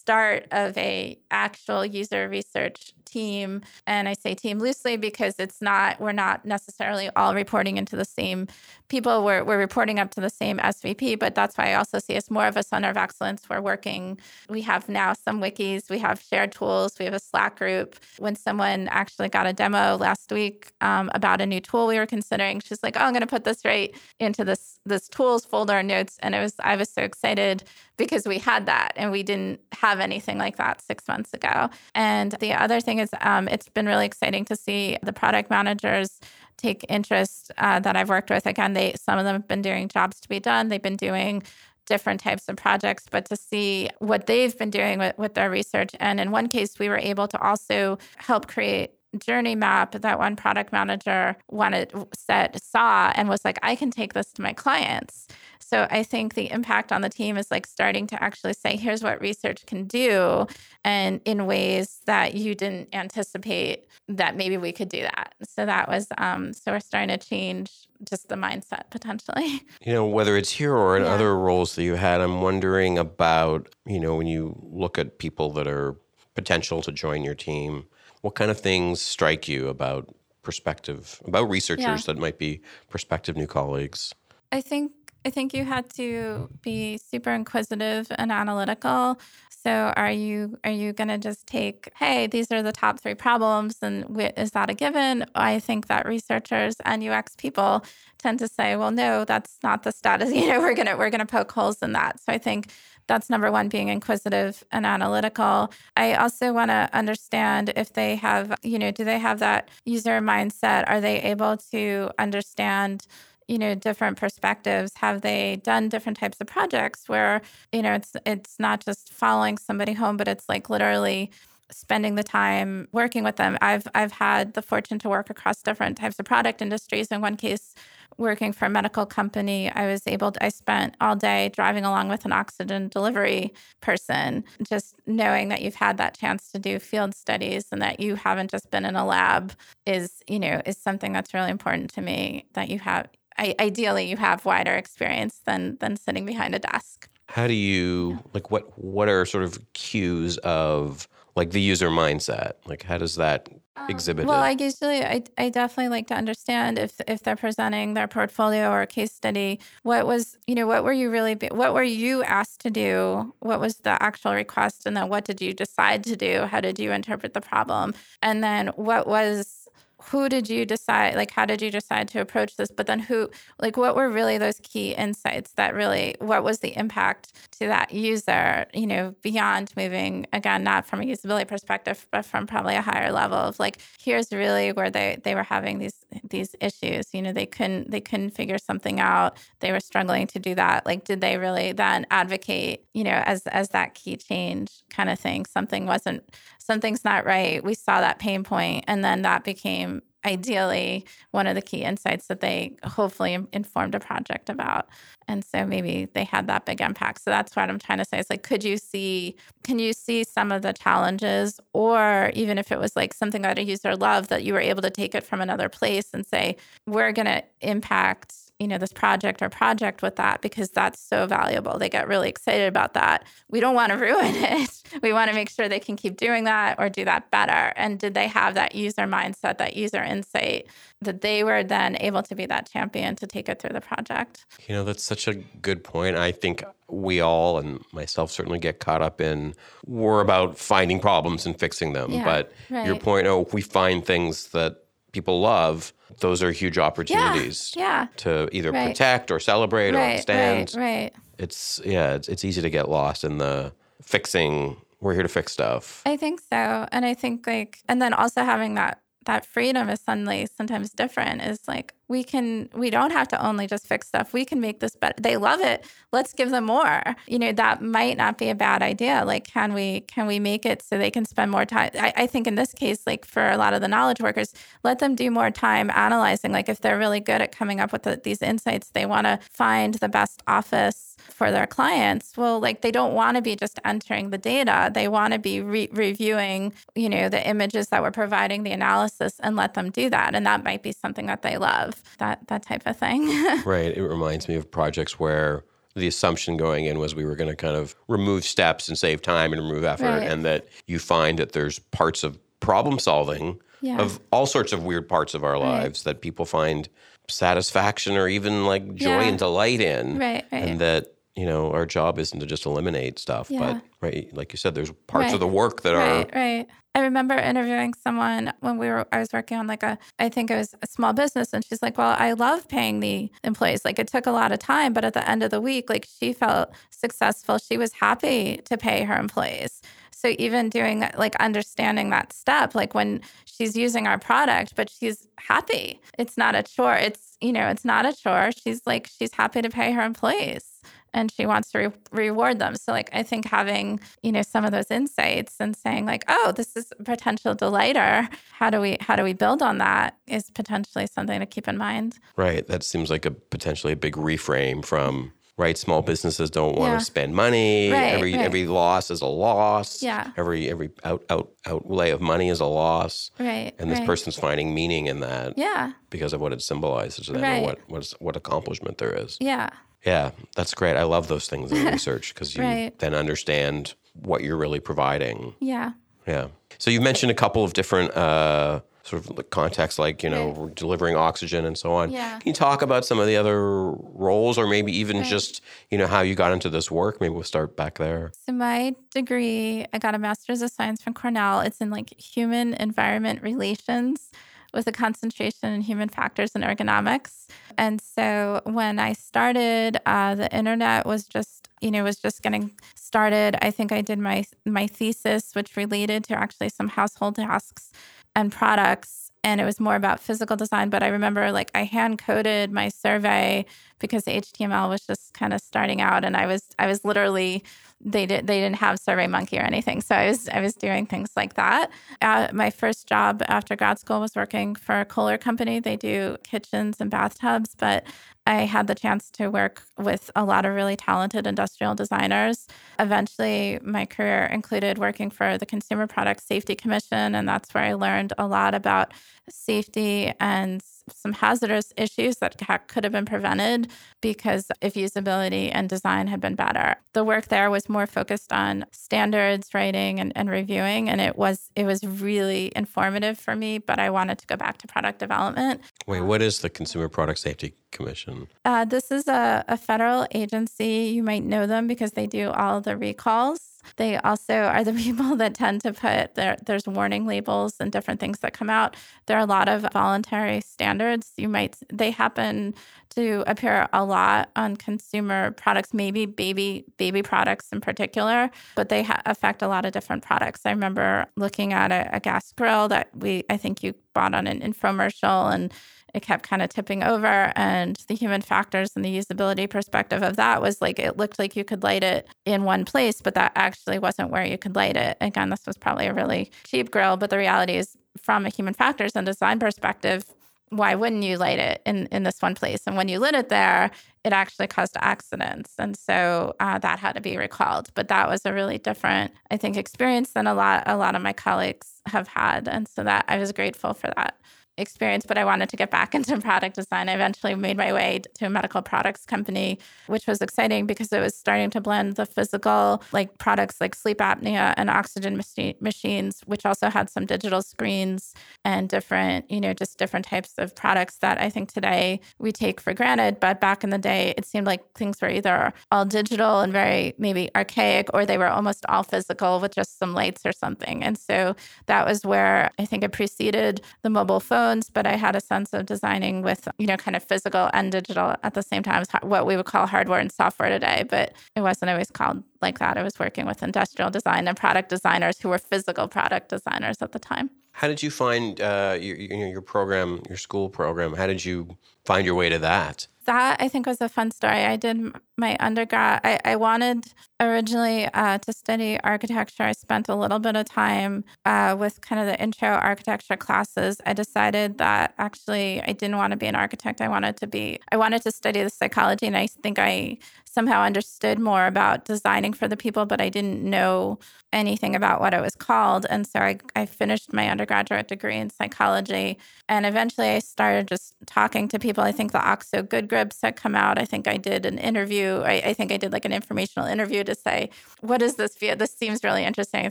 S3: start of a actual user research team. And I say team loosely because it's not, we're not necessarily all reporting into the same people. We're, we're reporting up to the same SVP, but that's why I also see us more of a center of excellence. We're working, we have now some wikis, we have shared tools, we have a Slack group. When someone actually got a demo last week um, about a new tool we were considering, she's like, oh, I'm going to put this right into this, this tools folder notes. And it was, I was so excited because we had that and we didn't have anything like that six months ago. And the other thing is, um, it's been really exciting to see the product managers take interest uh, that I've worked with. Again, they some of them have been doing jobs to be done. They've been doing different types of projects, but to see what they've been doing with, with their research. And in one case, we were able to also help create journey map that one product manager wanted said saw and was like i can take this to my clients. So i think the impact on the team is like starting to actually say here's what research can do and in ways that you didn't anticipate that maybe we could do that. So that was um so we're starting to change just the mindset potentially.
S2: You know whether it's here or in yeah. other roles that you had i'm wondering about you know when you look at people that are potential to join your team what kind of things strike you about perspective about researchers yeah. that might be prospective new colleagues?
S3: I think I think you had to be super inquisitive and analytical. So are you are you going to just take, hey, these are the top three problems, and is that a given? I think that researchers and UX people tend to say, well, no, that's not the status. You know, we're gonna we're gonna poke holes in that. So I think that's number one, being inquisitive and analytical. I also want to understand if they have, you know, do they have that user mindset? Are they able to understand? you know different perspectives have they done different types of projects where you know it's it's not just following somebody home but it's like literally spending the time working with them i've i've had the fortune to work across different types of product industries in one case working for a medical company, I was able to, I spent all day driving along with an oxygen delivery person, just knowing that you've had that chance to do field studies and that you haven't just been in a lab is, you know, is something that's really important to me that you have. I, ideally, you have wider experience than than sitting behind a desk.
S2: How do you like what what are sort of cues of like the user mindset? Like how does that um, exhibited?
S3: Well, I usually, I, I definitely like to understand if if they're presenting their portfolio or a case study, what was, you know, what were you really, what were you asked to do? What was the actual request? And then what did you decide to do? How did you interpret the problem? And then what was who did you decide like how did you decide to approach this? But then who like what were really those key insights that really what was the impact to that user you know beyond moving again not from a usability perspective but from probably a higher level of like here's really where they they were having these these issues you know they couldn't they couldn't figure something out. They were struggling to do that. Like did they really then advocate you know as as that key change kind of thing? Something wasn't something's not right. We saw that pain point, and then that became ideally one of the key insights that they hopefully informed a project about. And so maybe they had that big impact. So that's what I'm trying to say. Is like, could you see, can you see some of the challenges, or even if it was like something that a user loved, that you were able to take it from another place and say, we're going to impact you know this project or project with that because that's so valuable. They get really excited about that. We don't want to ruin it. We want to make sure they can keep doing that or do that better. And did they have that user mindset that user insight that they were then able to be that champion to take it through the project?
S2: You know that's such a good point. I think we all and myself certainly get caught up in we're about finding problems and fixing them. Yeah, but right. your point oh we find things that people love, those are huge opportunities
S3: yeah, yeah.
S2: to either right. protect or celebrate
S3: right,
S2: or extend.
S3: Right, right.
S2: It's yeah, it's, it's easy to get lost in the fixing we're here to fix stuff.
S3: I think so. And I think like and then also having that that freedom is suddenly sometimes different. Is like we can we don't have to only just fix stuff. We can make this better. They love it. Let's give them more. You know that might not be a bad idea. Like can we can we make it so they can spend more time? I, I think in this case like for a lot of the knowledge workers let them do more time analyzing. Like if they're really good at coming up with the, these insights they want to find the best office for their clients well like they don't want to be just entering the data they want to be re- reviewing you know the images that we're providing the analysis and let them do that and that might be something that they love that that type of thing.
S2: right. It reminds me of projects where the assumption going in was we were going to kind of remove steps and save time and remove effort, right. and that you find that there's parts of problem solving yeah. of all sorts of weird parts of our lives right. that people find satisfaction or even like joy yeah. and delight in.
S3: Right, right.
S2: And that you know, our job isn't to just eliminate stuff, yeah. but right, like you said, there's parts right. of the work that are
S3: right,
S2: are
S3: right. I remember interviewing someone when we were I was working on like a I think it was a small business and she's like, "Well, I love paying the employees. Like it took a lot of time, but at the end of the week, like she felt successful. She was happy to pay her employees." So even doing like understanding that step, like when she's using our product, but she's happy. It's not a chore. It's, you know, it's not a chore. She's like she's happy to pay her employees and she wants to re- reward them. So like I think having, you know, some of those insights and saying like, "Oh, this is a potential delighter. How do we how do we build on that?" is potentially something to keep in mind.
S2: Right. That seems like a potentially a big reframe from right small businesses don't want yeah. to spend money right, every right. every loss is a loss
S3: yeah
S2: every every out out outlay of money is a loss
S3: right
S2: and this
S3: right.
S2: person's finding meaning in that
S3: yeah
S2: because of what it symbolizes them right. what what, what accomplishment there is
S3: yeah
S2: yeah, that's great. I love those things in research because you then understand what you're really providing.
S3: Yeah.
S2: Yeah. So you've mentioned a couple of different uh, sort of contexts, like you know, right. delivering oxygen and so on.
S3: Yeah.
S2: Can you talk about some of the other roles, or maybe even right. just you know how you got into this work? Maybe we'll start back there.
S3: So my degree, I got a master's of science from Cornell. It's in like human environment relations with a concentration in human factors and ergonomics. And so when I started, uh, the internet was just, you know, was just getting started. I think I did my my thesis, which related to actually some household tasks and products. And it was more about physical design. But I remember like I hand coded my survey because HTML was just kind of starting out and I was I was literally they did they didn't have SurveyMonkey or anything. So I was I was doing things like that. Uh, my first job after grad school was working for a Kohler company. They do kitchens and bathtubs, but I had the chance to work with a lot of really talented industrial designers. Eventually, my career included working for the Consumer Product Safety Commission, and that's where I learned a lot about safety and some hazardous issues that could have been prevented because if usability and design had been better. The work there was more focused on standards writing and, and reviewing, and it was it was really informative for me. But I wanted to go back to product development.
S2: Wait, what is the Consumer Product Safety Commission?
S3: Uh, this is a, a federal agency. You might know them because they do all the recalls. They also are the people that tend to put there, there's warning labels and different things that come out. There are a lot of voluntary standards. You might, they happen to appear a lot on consumer products, maybe baby baby products in particular, but they ha- affect a lot of different products. I remember looking at a, a gas grill that we, I think you bought on an infomercial and it kept kind of tipping over. And the human factors and the usability perspective of that was like it looked like you could light it in one place, but that actually wasn't where you could light it. Again, this was probably a really cheap grill, but the reality is, from a human factors and design perspective, why wouldn't you light it in, in this one place? And when you lit it there, it actually caused accidents. And so uh, that had to be recalled. But that was a really different, I think, experience than a lot a lot of my colleagues have had. And so that I was grateful for that experience, but I wanted to get back into product design. I eventually made my way to a medical products company, which was exciting because it was starting to blend the physical, like products like sleep apnea and oxygen machi- machines, which also had some digital screens and different, you know, just different types of products that I think today we take for granted. But back in the day, it seemed like things were either all digital and very maybe archaic, or they were almost all physical with just some lights or something. And so that was where I think it preceded the mobile phone but I had a sense of designing with, you know, kind of physical and digital at the same time, what we would call hardware and software today. But it wasn't always called like that. I was working with industrial design and product designers who were physical product designers at the time.
S2: How did you find uh, your, your program, your school program? How did you find your way to that?
S3: That I think was a fun story. I did my undergrad. I, I wanted originally uh, to study architecture. I spent a little bit of time uh, with kind of the intro architecture classes. I decided that actually I didn't want to be an architect. I wanted to be. I wanted to study the psychology, and I think I somehow understood more about designing for the people, but I didn't know anything about what it was called. And so I, I finished my undergraduate degree in psychology. And eventually I started just talking to people. I think the OXO Good Grips had come out. I think I did an interview. I, I think I did like an informational interview to say, what is this? This seems really interesting. I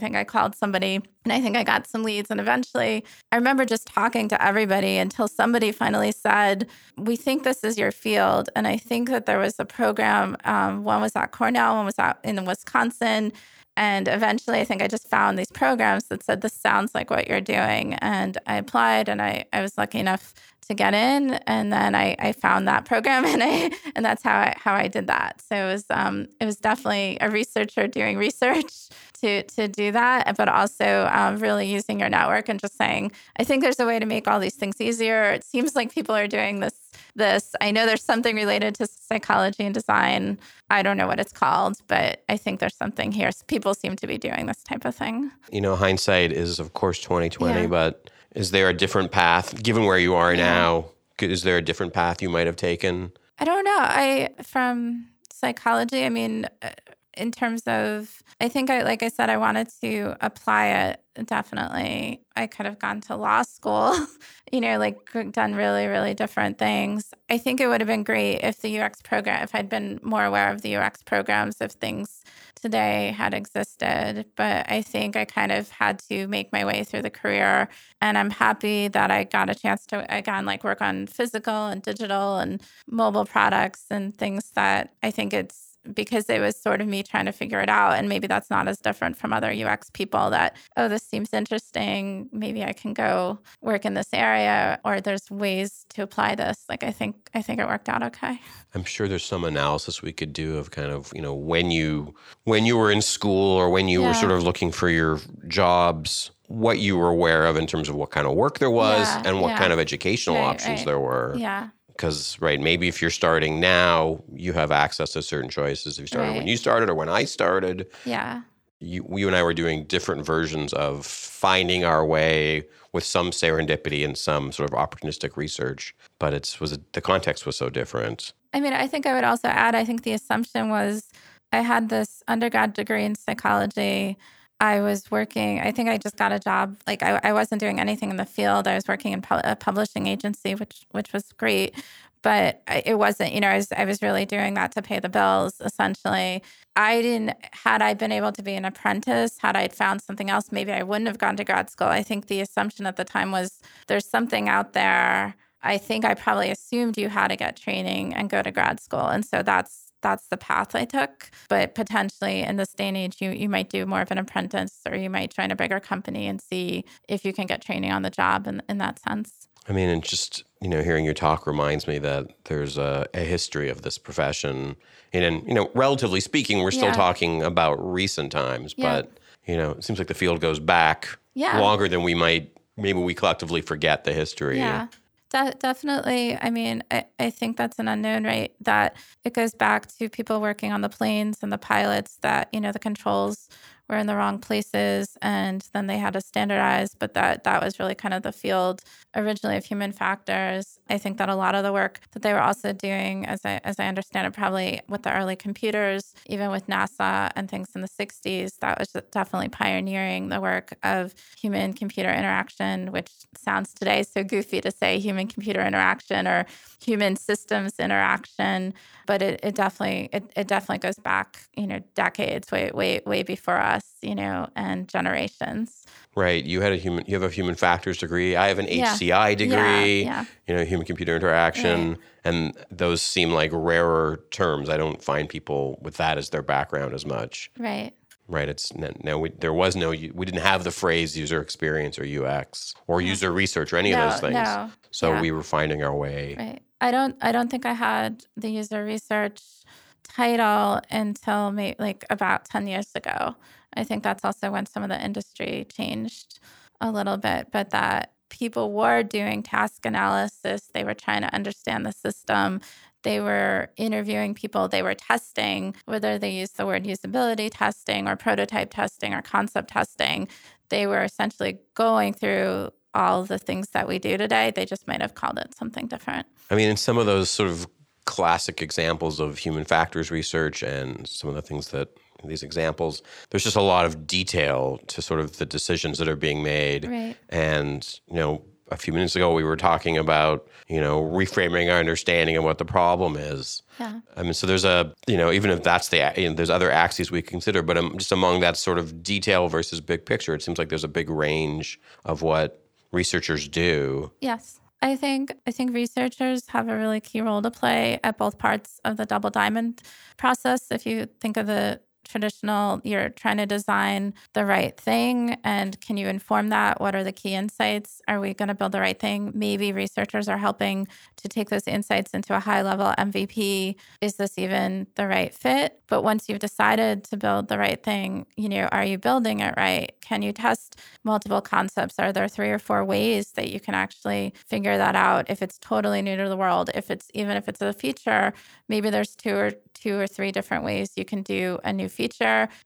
S3: think I called somebody and I think I got some leads. And eventually I remember just talking to everybody until somebody finally said, we think this is your field. And I think that there was a program um, one was at Cornell, one was out in Wisconsin. And eventually, I think I just found these programs that said, This sounds like what you're doing. And I applied and I, I was lucky enough to get in. And then I, I found that program and I and that's how I how I did that. So it was um it was definitely a researcher doing research to to do that, but also um, really using your network and just saying, I think there's a way to make all these things easier. It seems like people are doing this this. I know there's something related to psychology and design. I don't know what it's called, but I think there's something here. People seem to be doing this type of thing.
S2: You know, hindsight is of course 2020, yeah. but is there a different path given where you are yeah. now? Is there a different path you might have taken?
S3: I don't know. I from psychology, I mean, uh, in terms of I think I like I said I wanted to apply it definitely. I could have gone to law school, you know, like done really really different things. I think it would have been great if the UX program if I'd been more aware of the UX programs if things today had existed, but I think I kind of had to make my way through the career and I'm happy that I got a chance to again like work on physical and digital and mobile products and things that I think it's because it was sort of me trying to figure it out. And maybe that's not as different from other UX people that, oh, this seems interesting. Maybe I can go work in this area or there's ways to apply this. Like I think I think it worked out okay.
S2: I'm sure there's some analysis we could do of kind of, you know, when you when you were in school or when you yeah. were sort of looking for your jobs what you were aware of in terms of what kind of work there was yeah, and what yeah. kind of educational right, options right. there were.
S3: Yeah
S2: because right maybe if you're starting now you have access to certain choices. If you started right. when you started or when i started
S3: yeah.
S2: you, you and i were doing different versions of finding our way with some serendipity and some sort of opportunistic research but it's was the context was so different.
S3: I mean i think i would also add i think the assumption was i had this undergrad degree in psychology I was working, I think I just got a job. Like I, I wasn't doing anything in the field. I was working in a publishing agency, which which was great. But it wasn't, you know, I was, I was really doing that to pay the bills essentially. I didn't, had I been able to be an apprentice, had I found something else, maybe I wouldn't have gone to grad school. I think the assumption at the time was there's something out there. I think I probably assumed you had to get training and go to grad school. And so that's that's the path I took. But potentially in this day and age, you you might do more of an apprentice or you might join a bigger company and see if you can get training on the job in, in that sense.
S2: I mean, and just, you know, hearing your talk reminds me that there's a, a history of this profession. And, and, you know, relatively speaking, we're still yeah. talking about recent times, yeah. but, you know, it seems like the field goes back yeah. longer than we might, maybe we collectively forget the history.
S3: Yeah. De- definitely. I mean, I, I think that's an unknown, right? That it goes back to people working on the planes and the pilots that, you know, the controls were in the wrong places and then they had to standardize but that that was really kind of the field originally of human factors. I think that a lot of the work that they were also doing as i as i understand it probably with the early computers even with nasa and things in the 60s that was definitely pioneering the work of human computer interaction which sounds today so goofy to say human computer interaction or human systems interaction but it, it definitely it, it definitely goes back you know decades way way way before us you know and generations
S2: right you had a human you have a human factors degree i have an yeah. hci degree yeah, yeah. you know human computer interaction right. and those seem like rarer terms i don't find people with that as their background as much
S3: right
S2: Right. It's no, no we, there was no, we didn't have the phrase user experience or UX or user research or any
S3: no,
S2: of those things.
S3: No.
S2: So
S3: Yeah.
S2: we were finding our way.
S3: Right. I don't I don't think I had the user research title until maybe like about 10 years ago. I think that's also when some of the industry changed a little bit, but that people were doing task analysis, they were trying to understand the system. They were interviewing people, they were testing, whether they used the word usability testing or prototype testing or concept testing. They were essentially going through all the things that we do today. They just might have called it something different.
S2: I mean, in some of those sort of classic examples of human factors research and some of the things that these examples, there's just a lot of detail to sort of the decisions that are being made.
S3: Right.
S2: And, you know, a few minutes ago we were talking about, you know, reframing our understanding of what the problem is.
S3: Yeah.
S2: I mean, so there's a, you know, even if that's the, you know, there's other axes we consider, but um, just among that sort of detail versus big picture, it seems like there's a big range of what researchers do.
S3: Yes. I think I think researchers have a really key role to play at both parts of the double diamond process. If you think of the traditional, you're trying to design the right thing and can you inform that? What are the key insights? Are we going to build the right thing? Maybe researchers are helping to take those insights into a high level MVP. Is this even the right fit? But once you've decided to build the right thing, you know, are you building it right? Can you test multiple concepts? Are there three or four ways that you can actually figure that out if it's totally new to the world? If it's even if it's a feature, maybe there's two or two or three different ways you can do a new feature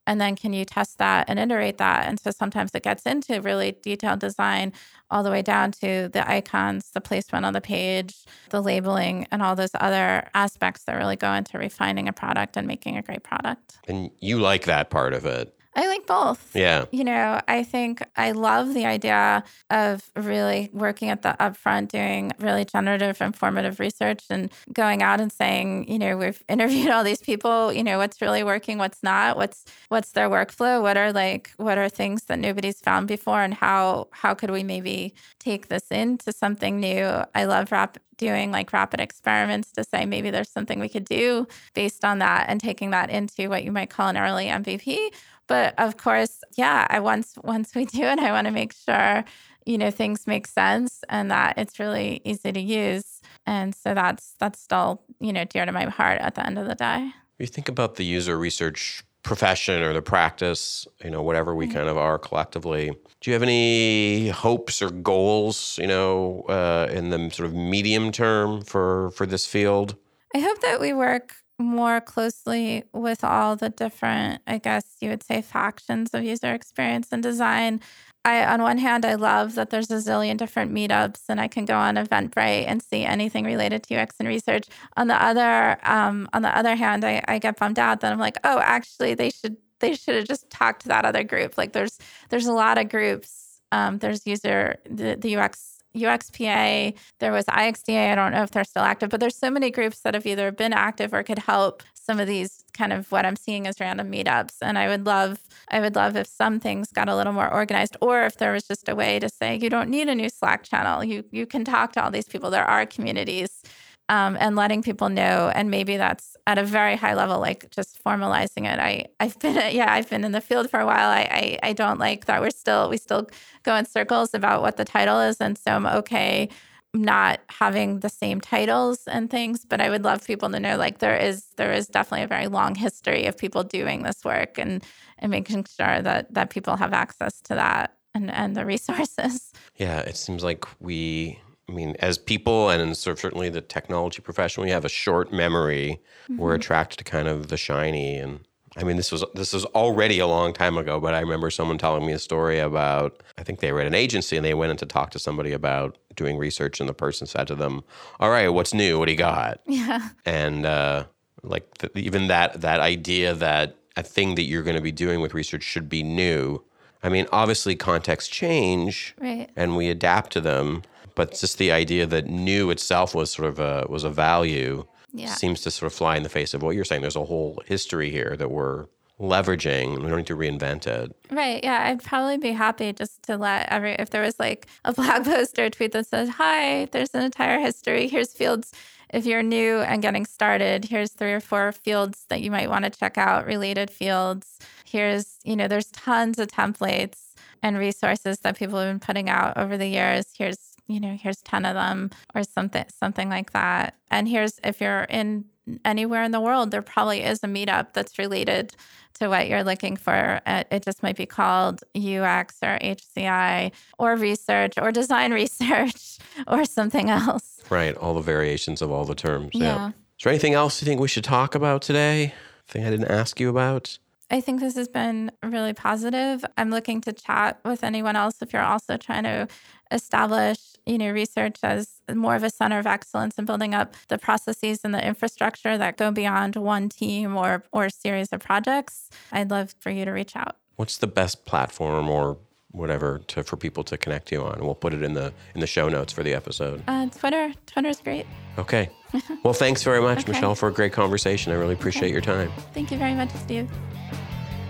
S3: and then can you test that and iterate that and so sometimes it gets into really detailed design all the way down to the icons the placement on the page the labeling and all those other aspects that really go into refining a product and making a great product
S2: And you like that part of it.
S3: I like both
S2: Yeah.
S3: you know, I think I love the idea of really working at the upfront, doing really generative, informative research and going out and saying, you know, we've interviewed all these people, you know, what's really working, what's not, what's what's their workflow, what are like what are things that nobody's found before and how how could we maybe take this into something new. I love rap doing like rapid experiments to say maybe there's something we could do based on that and taking that into what you might call an early MVP. But of course, yeah, I once once we do it, I want to make sure you know things make sense and that it's really easy to use. And so that's that's still you know dear to my heart at the end of the day.
S2: You think about the user research profession or the practice, you know, whatever we kind of are collectively. Do you have any hopes or goals, you know, uh, in the sort of medium term for for this field?
S3: I hope that we work more closely with all the different, I guess you would say, factions of user experience and design. I, on one hand, I love that there's a zillion different meetups and I can go on Eventbrite and see anything related to UX and research. On the other, um, on the other hand, I, I get bummed out that I'm like, oh, actually, they should they should have just talked to that other group. Like, there's there's a lot of groups. Um, there's user the, the UX UXPA, there was IXDA. I don't know if they're still active, but there's so many groups that have either been active or could help some of these kind of what I'm seeing as random meetups. And I would love, I would love if some things got a little more organized, or if there was just a way to say you don't need a new Slack channel. You you can talk to all these people. There are communities. Um, and letting people know, and maybe that's at a very high level, like just formalizing it. I I've been yeah I've been in the field for a while. I, I I don't like that we're still we still go in circles about what the title is, and so I'm okay not having the same titles and things. But I would love people to know like there is there is definitely a very long history of people doing this work and and making sure that that people have access to that and and the resources.
S2: Yeah, it seems like we, I mean, as people and sort of certainly the technology profession, we have a short memory. We're attracted to kind of the shiny. And I mean, this was this was already a long time ago, but I remember someone telling me a story about. I think they were at an agency and they went in to talk to somebody about doing research, and the person said to them, "All right, what's new? What do you got?"
S3: Yeah.
S2: and uh, like th- even that that idea that a thing that you're going to be doing with research should be new. I mean, obviously contexts change
S3: Right.
S2: and we adapt to them, but just the idea that new itself was sort of a was a value
S3: Yeah.
S2: seems to sort of fly in the face of what you're saying. There's a whole history here that we're leveraging. We don't need to reinvent it.
S3: Right. Yeah. I'd probably be happy just to let every, if there was like a blog post or a tweet that says, hi, there's an entire history. Here's fields if you're new and getting started, here's three or four fields that you might want to check out, related fields. Here's, you know, there's tons of templates and resources that people have been putting out over the years. Here's, you know, here's 10 of them or something something like that. And here's if you're in anywhere in the world, there probably is a meetup that's related to what you're looking for. Uh, it just might be called UX or HCI or research or design research or something else.
S2: Right. All the variations of all the terms.
S3: Yeah.
S2: yeah. Is there anything else you think we should talk about today? Thing I didn't ask you about?
S3: I think this has been really positive. I'm looking to chat with anyone else if you're also trying to establish, you know, research as more of a center of excellence and building up the processes and the infrastructure that go beyond one team or or series of projects. I'd love for you to reach out.
S2: What's the best platform or whatever to, for people to connect you on? We'll put it in the in the show notes for the episode.
S3: Uh, Twitter. Twitter's great.
S2: Okay. Well, thanks very much,
S3: Okay.
S2: Michelle, for a great conversation. I really appreciate your time.
S3: Thank you very much, Steve.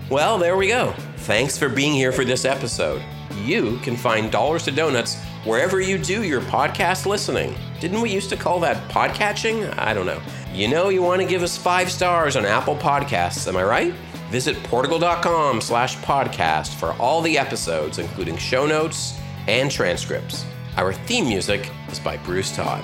S2: Well, there we go. Thanks for being here for this episode. You can find Dollars to Donuts wherever you do your podcast listening. Didn't we used to call that podcatching? I don't know. You know you want to give us five stars on Apple Podcasts, am I right? Visit portigal.com slash podcast for all the episodes, including show notes and transcripts. Our theme music is by Bruce Todd.